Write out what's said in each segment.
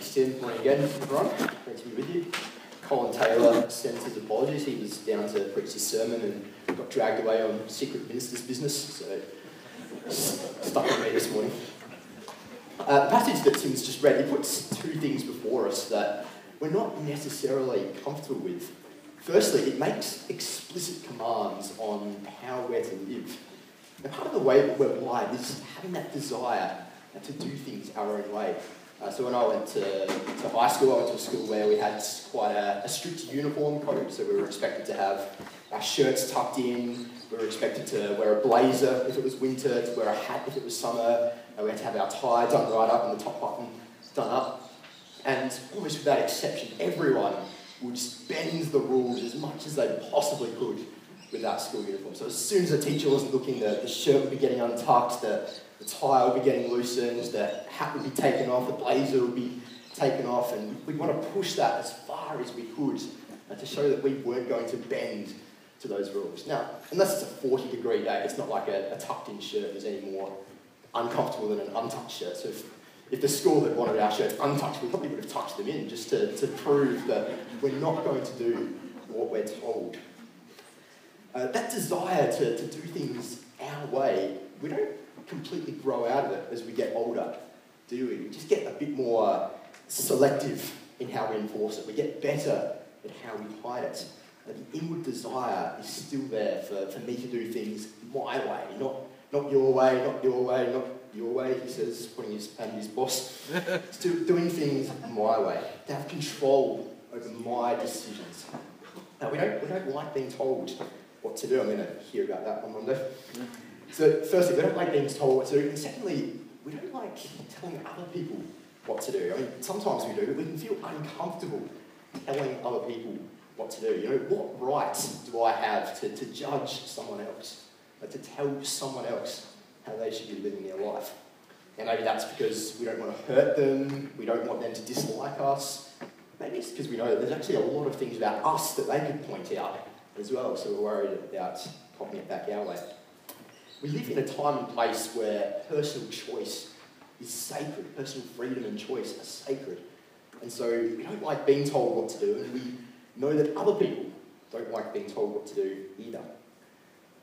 Morning again, everyone. Great to be with you. Colin Taylor sends his apologies. He was down to preach his sermon and got dragged away on secret minister's business, so stuck with me this morning. Uh, the passage that Tim's just read, he puts two things before us that we're not necessarily comfortable with. Firstly, it makes explicit commands on how we're to live. And part of the way that we're wired is having that desire to do things our own way. Uh, so when I went to, to high school, I went to a school where we had quite a, a strict uniform code. So we were expected to have our shirts tucked in. We were expected to wear a blazer if it was winter, to wear a hat if it was summer. And we had to have our tie done right up and the top button done up. And almost without exception, everyone would just bend the rules as much as they possibly could with that school uniform. So as soon as the teacher wasn't looking, the, the shirt would be getting untucked, the, the tie would be getting loosened, the hat would be taken off, the blazer would be taken off, and we want to push that as far as we could uh, to show that we weren't going to bend to those rules. Now, unless it's a 40 degree day, it's not like a, a tucked in shirt is any more uncomfortable than an untucked shirt. So if, if the school had wanted our shirts untucked, we probably would have tucked them in just to, to prove that we're not going to do what we're told. Uh, that desire to, to do things our way, we don't completely grow out of it as we get older, do we? We just get a bit more selective in how we enforce it. We get better at how we hide it. But the inward desire is still there for, for me to do things my way, not, not your way, not your way, not your way, he says, putting his hand his boss. Still doing things my way, to have control over my decisions. Now, we don't, we don't like being told what to do. I'm going to hear about that on Monday. Mm. So, firstly, we don't like being told what to do. And secondly, we don't like telling other people what to do. I mean, sometimes we do, but we can feel uncomfortable telling other people what to do. You know, what right do I have to, to judge someone else, to tell someone else how they should be living their life? And maybe that's because we don't want to hurt them, we don't want them to dislike us. Maybe it's because we know that there's actually a lot of things about us that they could point out as well, so we're worried about popping it back our way. We live in a time and place where personal choice is sacred, personal freedom and choice are sacred. And so we don't like being told what to do, and we know that other people don't like being told what to do either.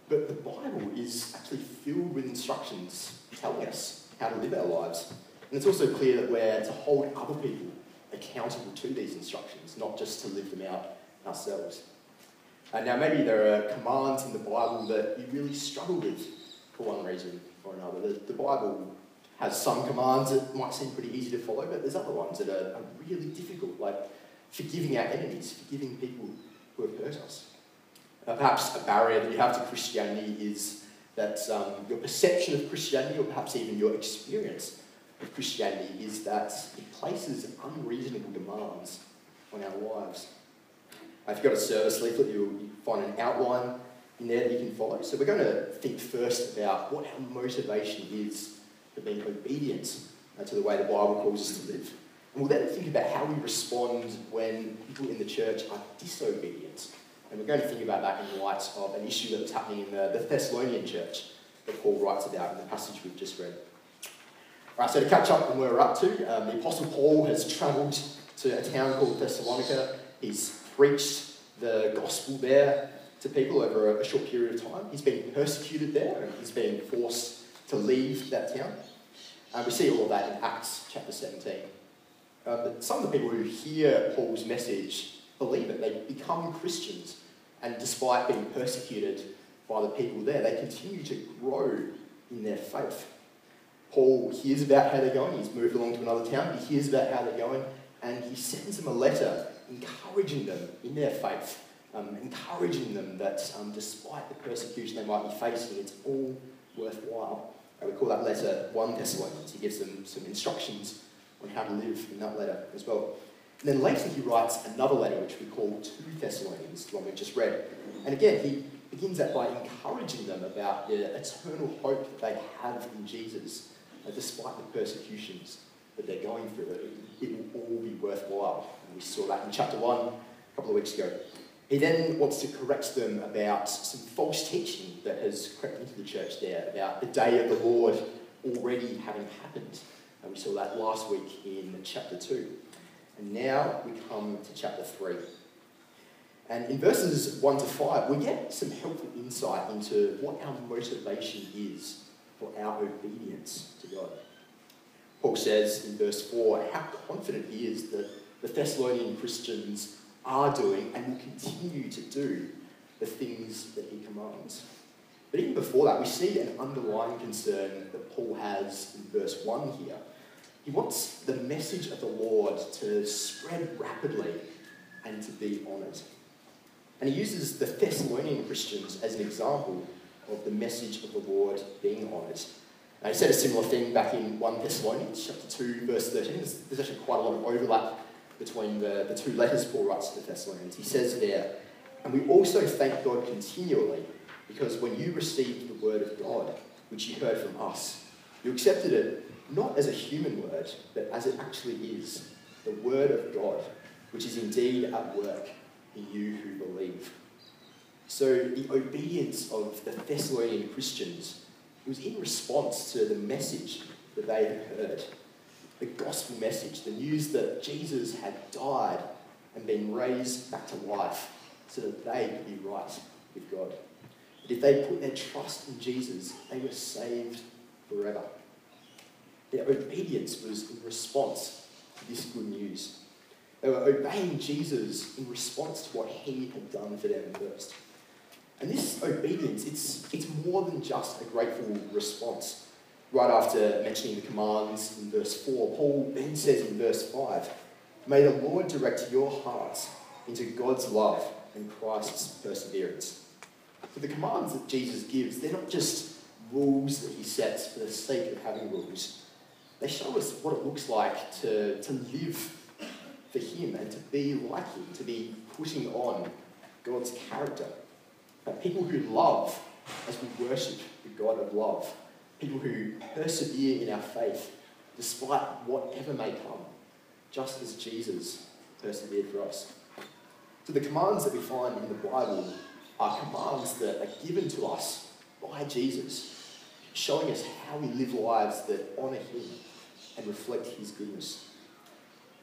But the Bible is actually filled with instructions telling us how to live our lives. And it's also clear that we're to hold other people accountable to these instructions, not just to live them out ourselves. Uh, now, maybe there are commands in the Bible that you really struggle with for one reason or another. The, the Bible has some commands that might seem pretty easy to follow, but there's other ones that are, are really difficult, like forgiving our enemies, forgiving people who have hurt us. Uh, perhaps a barrier that you have to Christianity is that um, your perception of Christianity, or perhaps even your experience of Christianity, is that it places unreasonable demands on our lives. If you've got a service leaflet, you'll find an outline in there that you can follow. So we're going to think first about what our motivation is for being obedient uh, to the way the Bible calls us to live. And we'll then think about how we respond when people in the church are disobedient. And we're going to think about that in the light of an issue that was happening in the, the Thessalonian church that Paul writes about in the passage we've just read. All right, so to catch up on where we're up to, um, the Apostle Paul has travelled to a town called Thessalonica. He's preached the gospel there to people over a, short period of time. He's been persecuted there and he's been forced to leave that town. And we see all of that in Acts chapter 17. Uh, but some of the people who hear Paul's message believe it. They become Christians. And despite being persecuted by the people there, they continue to grow in their faith. Paul hears about how they're going. He's moved along to another town. He hears about how they're going. And he sends them a letter encouraging them in their faith, um, encouraging them that um, despite the persecution they might be facing, it's all worthwhile. Uh, we call that letter 1 Thessalonians. He gives them some instructions on how to live in that letter as well. And then later he writes another letter, which we call 2 Thessalonians, the one we just read. And again, he begins that by encouraging them about the eternal hope that they have in Jesus, uh, despite the persecutions that they're going through. It will all be worthwhile. And we saw that in chapter 1 a couple of weeks ago. He then wants to correct them about some false teaching that has crept into the church there about the day of the Lord already having happened. And we saw that last week in chapter 2. And now we come to chapter 3. And in verses 1 to 5, we get some helpful insight into what our motivation is for our obedience to God. Paul says in verse 4 how confident he is that the Thessalonian Christians are doing and will continue to do the things that he commands. But even before that, we see an underlying concern that Paul has in verse 1 here. He wants the message of the Lord to spread rapidly and to be honoured. And he uses the Thessalonian Christians as an example of the message of the Lord being honoured. Now, he said a similar thing back in 1 Thessalonians chapter 2, verse 13. There's, there's actually quite a lot of overlap between the, the two letters Paul writes to the Thessalonians. He says there, And we also thank God continually, because when you received the word of God, which you heard from us, you accepted it not as a human word, but as it actually is, the word of God, which is indeed at work in you who believe. So the obedience of the Thessalonian Christians was in response to the message that they had heard. The gospel message, the news that Jesus had died and been raised back to life so that they could be right with God. But if they put their trust in Jesus, they were saved forever. Their obedience was in response to this good news. They were obeying Jesus in response to what he had done for them first. And this obedience, it's, it's more than just a grateful response. Right after mentioning the commands in verse 4, Paul then says in verse 5, May the Lord direct your hearts into God's love and Christ's perseverance. So the commands that Jesus gives, they're not just rules that he sets for the sake of having rules. They show us what it looks like to, to live for Him and to be like Him, to be putting on God's character. people who love as we worship the God of love, people who persevere in our faith despite whatever may come, just as Jesus persevered for us. So the commands that we find in the Bible are commands that are given to us by Jesus, showing us how we live lives that honour Him and reflect His goodness.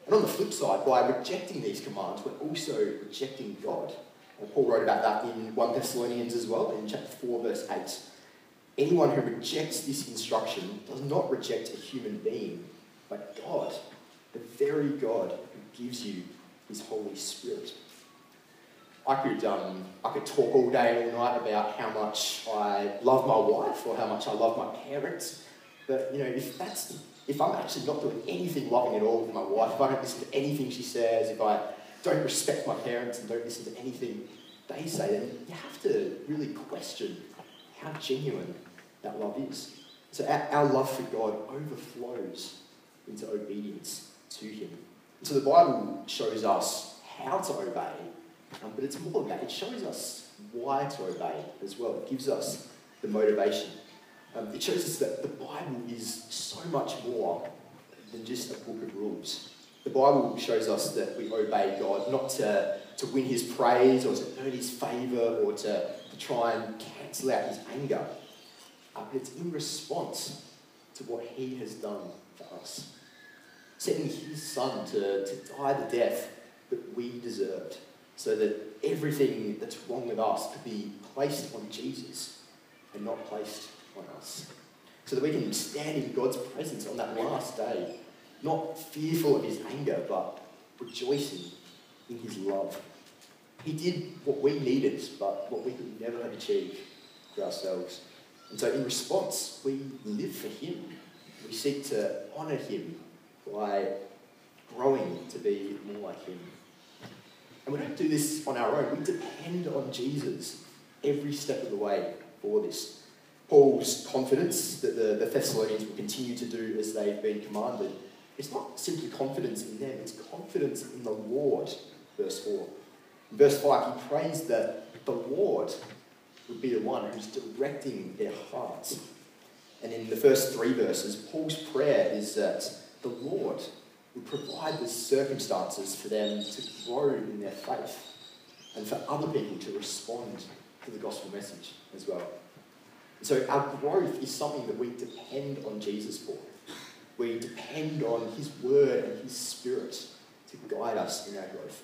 And on the flip side, by rejecting these commands, we're also rejecting God. And Paul wrote about that in 1 Thessalonians as well, in chapter 4, verse 8. Anyone who rejects this instruction does not reject a human being, but God, the very God who gives you his Holy Spirit. I could, um, I could talk all day, and all night about how much I love my wife or how much I love my parents, but you know, if that's if I'm actually not doing anything loving at all with my wife, if I don't listen to anything she says, if I don't respect my parents and don't listen to anything they say, then you have to really question how genuine that love is. So our, love for God overflows into obedience to Him. And so the Bible shows us how to obey, um, but it's more than that. It shows us why to obey as well. It gives us the motivation. Um, it shows us that the Bible is so much more than just a book of rules. The Bible shows us that we obey God not to, to win his praise or to earn his favour or to, to try and cancel out his anger, uh, it's in response to what he has done for us. Sending his son to, to die the death that we deserved, so that everything that's wrong with us could be placed on Jesus and not placed on us. So that we can stand in God's presence on that last day, not fearful of his anger, but rejoicing in his love. He did what we needed, but what we could never have achieved for ourselves. And so, in response, we live for him. We seek to honour him by growing to be more like him. And we don't do this on our own. We depend on Jesus every step of the way for this. Paul's confidence that the, the Thessalonians will continue to do as they've been commanded, it's not simply confidence in them, it's confidence in the Lord, verse 4. In verse 5, he prays that the Lord would be the one who's directing their hearts. And in the first three verses, Paul's prayer is that the Lord would provide the circumstances for them to grow in their faith and for other people to respond to the gospel message as well. So our growth is something that we depend on Jesus for. We depend on his word and his spirit to guide us in our growth.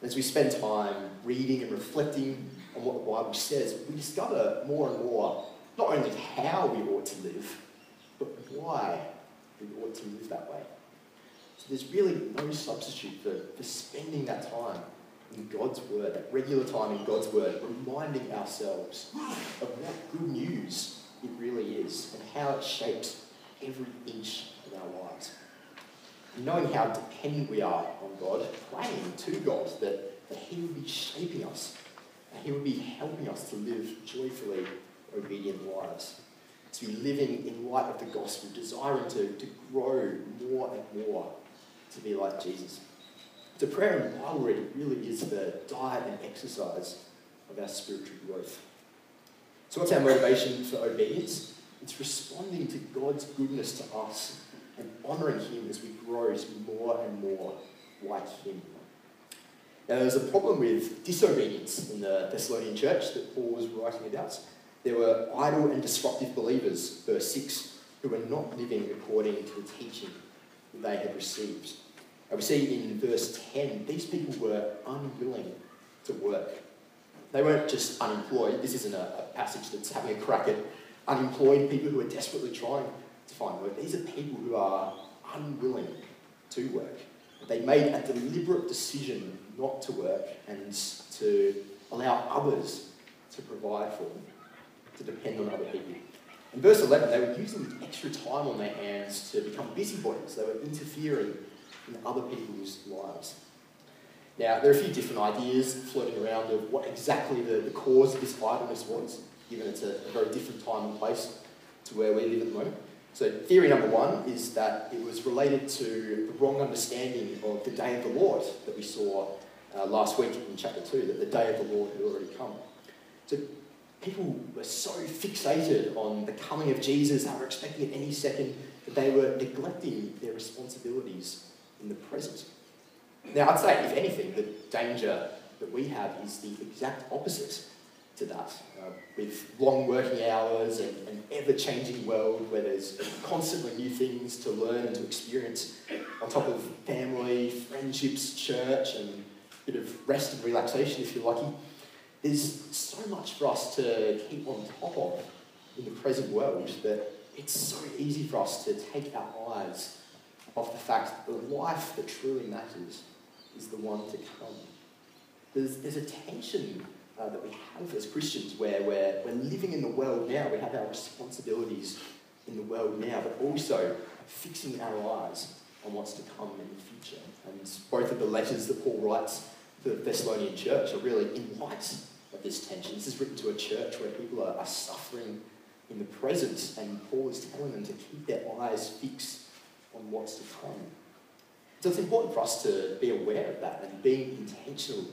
And as we spend time reading and reflecting on what the Bible says, we discover more and more not only how we ought to live, but why we ought to live that way. So there's really no substitute for, for spending that time in God's Word, that regular time in God's Word, reminding ourselves of what good news it really is and how it shapes every inch of our lives. And knowing how dependent we are on God, praying to God that, that He will be shaping us and He would be helping us to live joyfully obedient lives. To be living in light of the gospel, desiring to, to grow more and more to be like Jesus. So prayer and Bible reading really is the diet and exercise of our spiritual growth. So what's our motivation for obedience? It's responding to God's goodness to us and honouring Him as we grow be more and more like Him. Now, was a problem with disobedience in the Thessalonian church that Paul was writing about. There were idle and disruptive believers, verse 6, who were not living according to the teaching they had received. We see in verse 10, these people were unwilling to work. They weren't just unemployed. This isn't a, a passage that's having a crack at unemployed people who are desperately trying to find work. These are people who are unwilling to work. They made a deliberate decision not to work and to allow others to provide for them, to depend on other people. In verse 11, they were using the extra time on their hands to become busybodies. They were interfering in other people's lives. Now, there are a few different ideas floating around of what exactly the, the cause of this idleness was, given it's a, a, very different time and place to where we live at the moment. So, theory number one is that it was related to the wrong understanding of the day of the Lord that we saw uh, last week in chapter 2, that the day of the Lord had already come. So, people were so fixated on the coming of Jesus, they were expecting it any second, that they were neglecting their responsibilities in the present. Now, I'd say, if anything, the danger that we have is the exact opposite to that. Uh, with long working hours and an ever changing world where there's constantly new things to learn and to experience, on top of family, friendships, church, and a bit of rest and relaxation if you're lucky, there's so much for us to keep on top of in the present world that it's so easy for us to take our eyes off the fact that the life that truly matters is the one to come. There's, there's a tension uh, that we have as Christians where we're, we're living in the world now, we have our responsibilities in the world now, but also fixing our eyes on what's to come in the future. And both of the letters that Paul writes to the Thessalonian church are really in light of this tension. This is written to a church where people are, are suffering in the present, and Paul is telling them to keep their eyes fixed on what's to come. So it's important for us to be aware of that and being intentional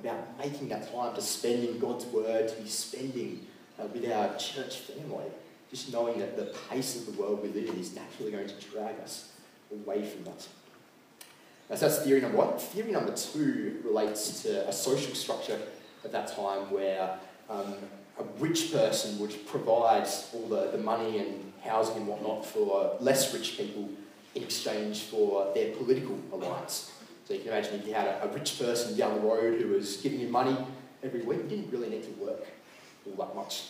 about making that time to spend in God's Word, to be spending uh, with our church family, just knowing that the pace of the world we live in is naturally going to drag us away from that. Now, so that's theory number one. Theory number two relates to a social structure at that time where um, a rich person would provide all the, the money and housing and whatnot for less rich people in exchange for their political alliance. So you can imagine if you had a, a rich person down the road who was giving you money every week, you didn't really need to work all that much.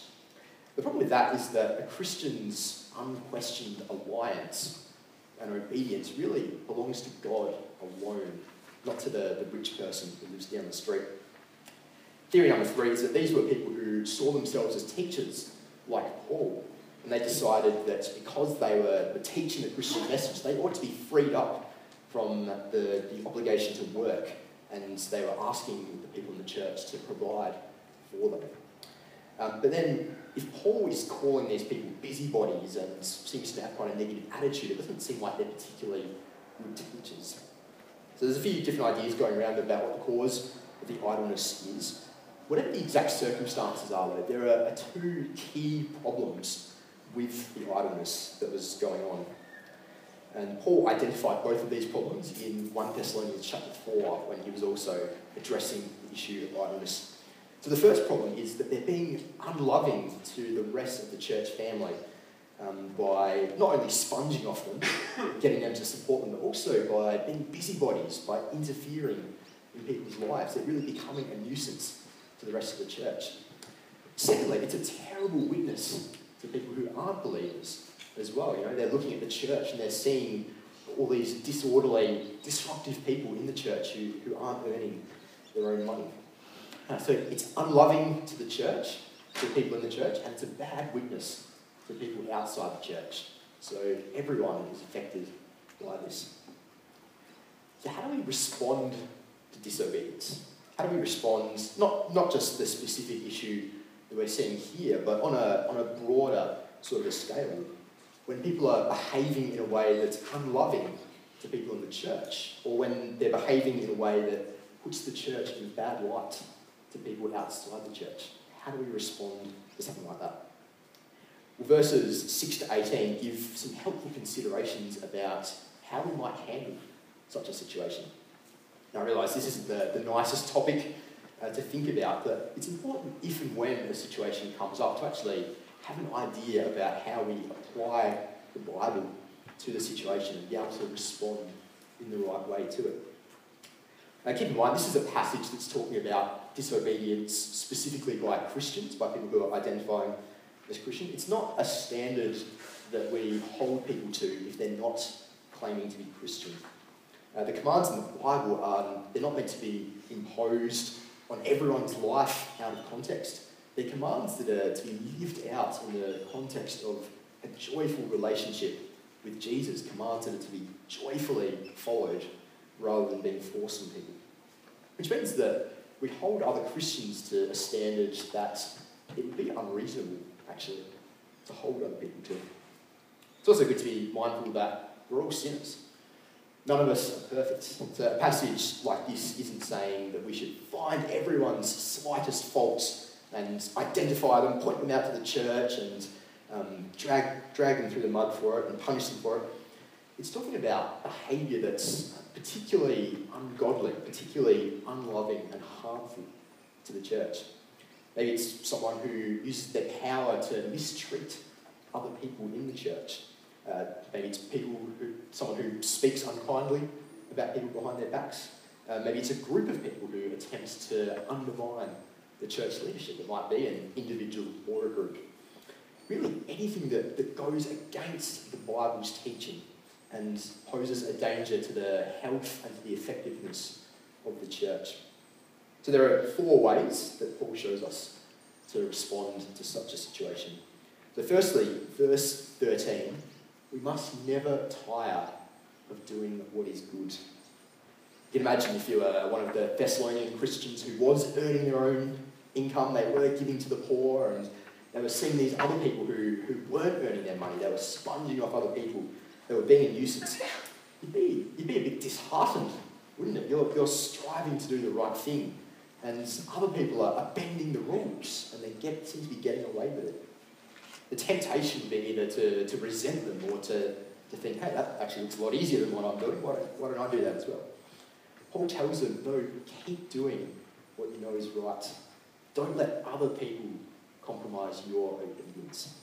The problem with that is that a Christian's unquestioned alliance and obedience really belongs to God alone, not to the, the rich person who lives down the street. Theory number three is that these were people who saw themselves as teachers, like Paul, and they decided that because they were, were teaching the Christian message, they ought to be freed up from the, the obligation to work. And they were asking the people in the church to provide for them. Um, but then, if Paul is calling these people busybodies and seems to have quite a negative attitude, it doesn't seem like they're particularly good teachers. So there's a few different ideas going around about what the cause of the idleness is. Whatever the exact circumstances are, though, there are two key problems with the idleness that was going on. And Paul identified both of these problems in 1 Thessalonians chapter 4 when he was also addressing the issue of idleness. So the first problem is that they're being unloving to the rest of the church family. um, by not only sponging off them, getting them to support them, but also by being busybodies, by interfering in people's lives. They're really becoming a nuisance to the rest of the church. Secondly, it's a terrible witness to people who aren't believers as well. You know, they're looking at the church and they're seeing all these disorderly, disruptive people in the church who, who aren't earning their own money. Uh, so it's unloving to the church, to people in the church, and it's a bad witness to people outside the church. So everyone is affected by this. So how do we respond to disobedience? How do we respond, not, not just the specific issue that we're seeing here, but on a, on a broader sort of a scale? When people are behaving in a way that's unloving to people in the church, or when they're behaving in a way that puts the church in a bad light to people outside the church, how do we respond to something like that? Well, verses 6 to 18 give some helpful considerations about how we might handle such a situation. Now, I realise this isn't the, the nicest topic uh, to think about, but it's important if and when a situation comes up to actually have an idea about how we apply the Bible to the situation and be able to respond in the right way to it. Now, keep in mind, this is a passage that's talking about disobedience specifically by Christians, by people who are identifying as Christian. It's not a standard that we hold people to if they're not claiming to be Christian. Uh, the commands in the Bible are they're not meant to be imposed on everyone's life out of context. They're commands that are to be lived out in the context of a joyful relationship with Jesus, commands that are to be joyfully followed rather than being forced on people. Which means that we hold other Christians to a standard that it would be unreasonable, actually, to hold other people to. It's also good to be mindful that we're all sinners. None of us are perfect. So a passage like this isn't saying that we should find everyone's slightest faults and identify them, point them out to the church, and um, drag, drag them through the mud for it and punish them for it. It's talking about behaviour that's particularly ungodly, particularly unloving and harmful to the church. Maybe it's someone who uses their power to mistreat other people in the church. Uh, maybe it's people who, someone who speaks unkindly about people behind their backs. Uh, maybe it's a group of people who attempts to undermine the church leadership. It might be an individual or a group. Really, anything that, that goes against the Bible's teaching and poses a danger to the health and to the effectiveness of the church. So there are four ways that Paul shows us to respond to such a situation. So, firstly, verse 13 we must never tire of doing what is good. You can imagine if you were one of the Thessalonian Christians who was earning their own income, they were giving to the poor, and they were seeing these other people who, who weren't earning their money, they were sponging off other people, they were being a nuisance. You'd be, you'd be a bit disheartened, wouldn't it? You're, you're striving to do the right thing, and other people are, are bending the rules, and they get, seem to be getting away with it the temptation would be either to, to resent them or to, to think, hey, that actually looks a lot easier than what I'm doing. Why don't, why don't I do that as well? Paul tells them, no, keep doing what you know is right. Don't let other people compromise your obedience.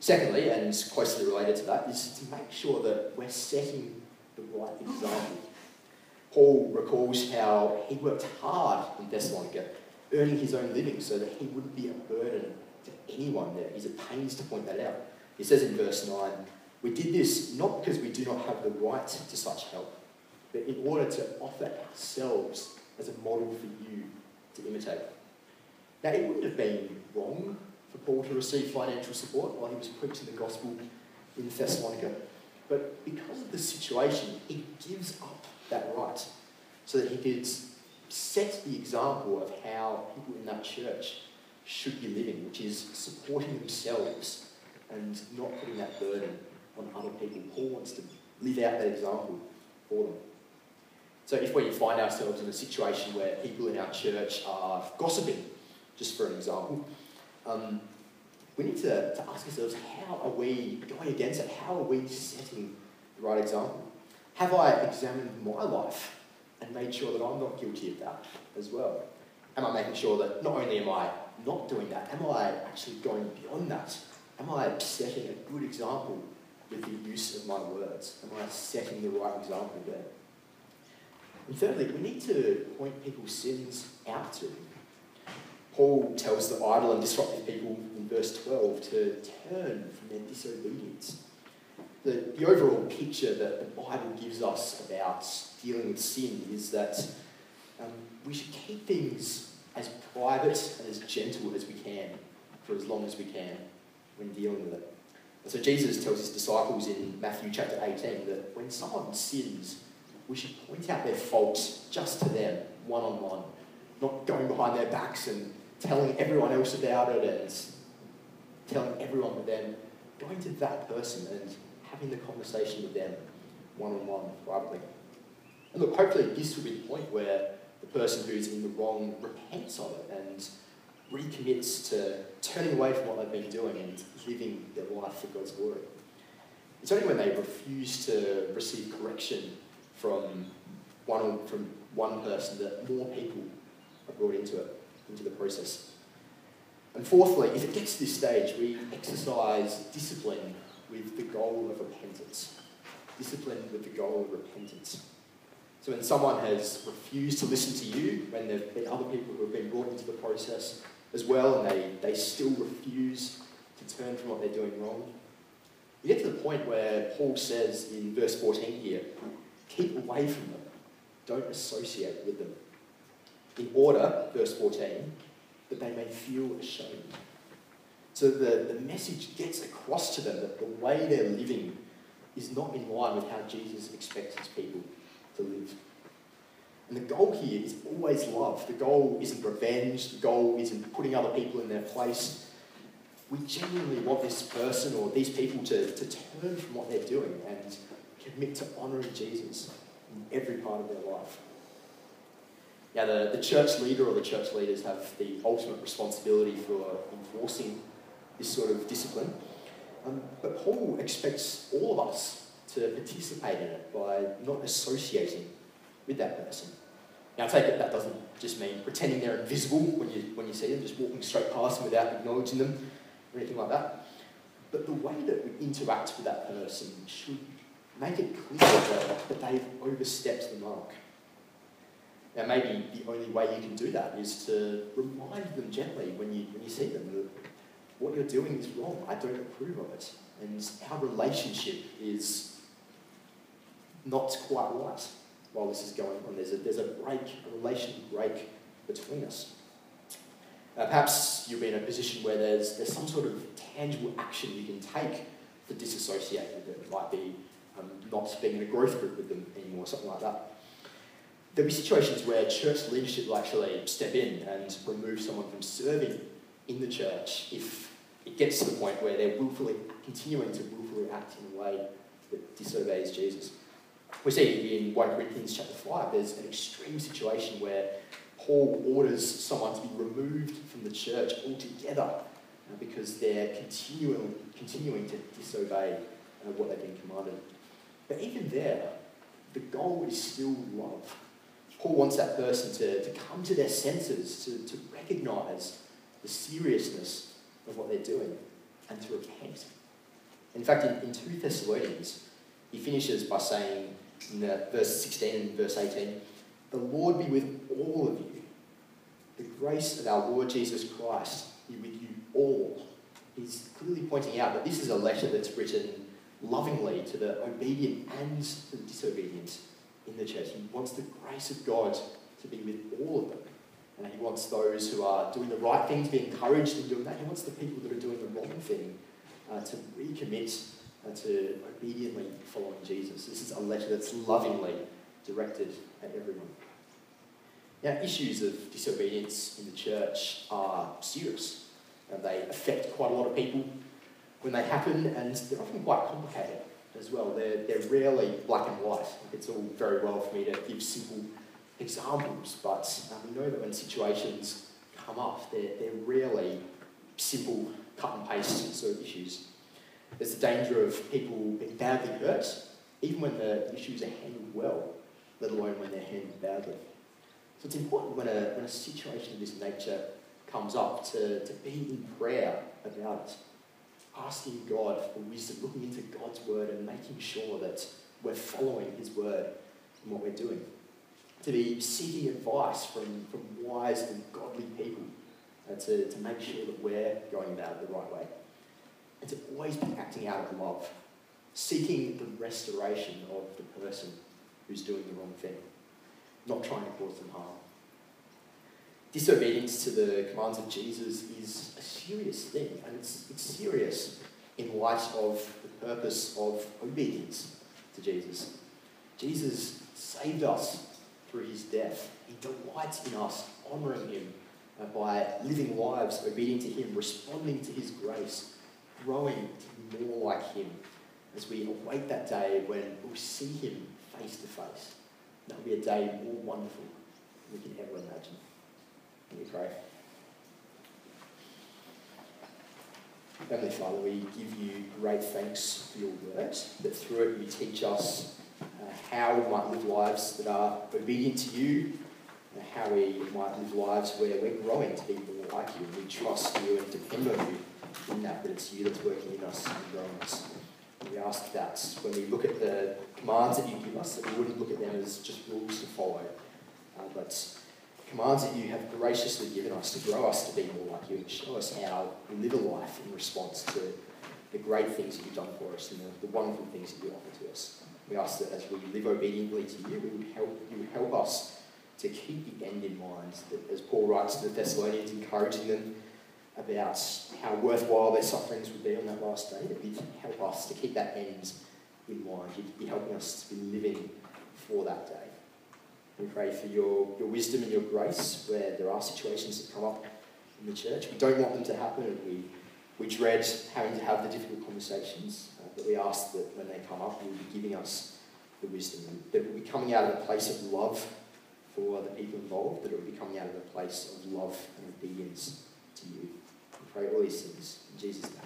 Secondly, and closely related to that, is to make sure that we're setting the right example. Paul recalls how he worked hard in Thessalonica, earning his own living so that he wouldn't be a burden to anyone there. He's at pains to point that out. He says in verse 9, We did this not because we do not have the right to such help, but in order to offer ourselves as a model for you to imitate. Now, it wouldn't have been wrong for Paul to receive financial support while he was preaching the gospel in Thessalonica, but because of the situation, he gives up that right so that he could set the example of how people in that church should be living, which is supporting themselves and not putting that burden on other people. Paul wants to live out that example for them. So if we find ourselves in a situation where people in our church are gossiping, just for an example, um, we need to, to ask ourselves, how are we going against it? How are we setting the right example? Have I examined my life and made sure that I'm not guilty of that as well? Am I making sure that not only am I not doing that? Am I actually going beyond that am I setting a good example with the use of my words? Am I setting the right example there? And thirdly, we need to point people's sins out to them. Paul tells the idle and disruptive people in verse 12 to turn from their disobedience. The, the overall picture that the Bible gives us about dealing with sin is that um, we should keep things as private and as gentle as we can for as long as we can when dealing with it. And so Jesus tells his disciples in Matthew chapter 18 that when someone sins, we should point out their faults just to them, one on one, not going behind their backs and telling everyone else about it and telling everyone but then going to that person and having the conversation with them one on one privately. And look, hopefully this will be the point where the person who's in the wrong repents of it and recommits to turning away from what they've been doing and living their life for God's glory. It's only when they refuse to receive correction from one, from one person that more people are brought into it, into the process. And fourthly, if it gets to this stage, we exercise discipline with the goal of repentance. Discipline with the goal of repentance. So when someone has refused to listen to you, when there have been other people who have been brought into the process as well, and they, they still refuse to turn from what they're doing wrong, you get to the point where Paul says in verse 14 here, keep away from them, don't associate with them. In order, verse 14, that they may feel ashamed. So the, the message gets across to them that the way they're living is not in line with how Jesus expects his people to live. And the goal here is always love. The goal isn't revenge. The goal isn't putting other people in their place. We genuinely want this person or these people to, to turn from what they're doing and commit to honouring Jesus in every part of their life. Now, the, the church leader or the church leaders have the ultimate responsibility for enforcing this sort of discipline. Um, but Paul expects all of us to participate in it by not associating with that person. Now, I take it that doesn't just mean pretending they're invisible when you, when you see them, just walking straight past them without acknowledging them or anything like that. But the way that we interact with that person should make it clear that they've overstepped the mark. Now, maybe the only way you can do that is to remind them gently when you, when you see them that what you're doing is wrong. I don't approve of it. And our relationship is not quite right while this is going on. There's a, there's a break, a relation break between us. Uh, perhaps you'll be in a position where there's, there's some sort of tangible action you can take to disassociate with them. It might be um, not being in a growth group with them anymore, something like that. There'll be situations where church leadership will actually step in and remove someone from serving in the church if it gets to the point where they're willfully continuing to willfully act in a way that disobeys Jesus. We see in 1 Corinthians chapter 5, there's an extreme situation where Paul orders someone to be removed from the church altogether uh, because they're continuing, continuing to disobey uh, what they've been commanded. But even there, the goal is still love. Paul wants that person to, to come to their senses, to, to recognize the seriousness of what they're doing, and to repent. In fact, in, in 2 Thessalonians, he finishes by saying in uh, verse 16 and verse 18, The Lord be with all of you. The grace of our Lord Jesus Christ be with you all. He's clearly pointing out that this is a letter that's written lovingly to the obedient and to the disobedient in the church. He wants the grace of God to be with all of them. And he wants those who are doing the right thing to be encouraged in doing that. He wants the people that are doing the wrong thing uh, to recommit uh, to obediently following Jesus. This is a letter that's lovingly directed at everyone. Now, issues of disobedience in the church are serious. And they affect quite a lot of people when they happen, and they're often quite complicated as well. They're, they're rarely black and white. It's all very well for me to give simple examples, but um, we know that when situations come up, they're, they're rarely simple cut and paste sort of issues. There's the danger of people being badly hurt, even when the issues are handled well, let alone when they're handled badly. So it's important when a, when a situation of this nature comes up to, to be in prayer about it. Asking God for wisdom, looking into God's word and making sure that we're following his word in what we're doing. To be seeking advice from, from wise and godly people uh, to, to make sure that we're going about it the right way. And to always be acting out of love, seeking the restoration of the person who's doing the wrong thing, not trying to cause them harm. Disobedience to the commands of Jesus is a serious thing, and it's, it's serious in light of the purpose of obedience to Jesus. Jesus saved us through his death. He delights in us honouring him uh, by living lives obedient to him, responding to his grace, growing to be more like him as we await that day when we'll see him face to face. That'll be a day more wonderful than we can ever imagine. Me pray. Heavenly Father, we give you great thanks for your word, that through it you teach us uh, how we might live lives that are obedient to you, and how we might live lives where we're growing to be more like you. We trust you and depend on you in that, that it's you that's working in us and growing us. And we ask that when we look at the commands that you give us, that we wouldn't look at them as just rules to follow, uh, but commands that you have graciously given us to grow us to be more like you and show us how to live a life in response to the great things that you've done for us and the, the wonderful things that you offer to us. We ask that as we live obediently to you, we would help, you would help us to keep the end in mind. That as Paul writes to the Thessalonians, encouraging them about how worthwhile their sufferings would be on that last day, that you'd help us to keep that end in mind. You'd be helping us to be living for that day. We pray for your, your wisdom and your grace where there are situations that come up in the church. We don't want them to happen and we, we dread having to have the difficult conversations, uh, but we ask that when they come up, you will be giving us the wisdom and that we'll be coming out of a place of love for the people involved, that it will be coming out of a place of love and obedience to you. We pray all these things in Jesus' name.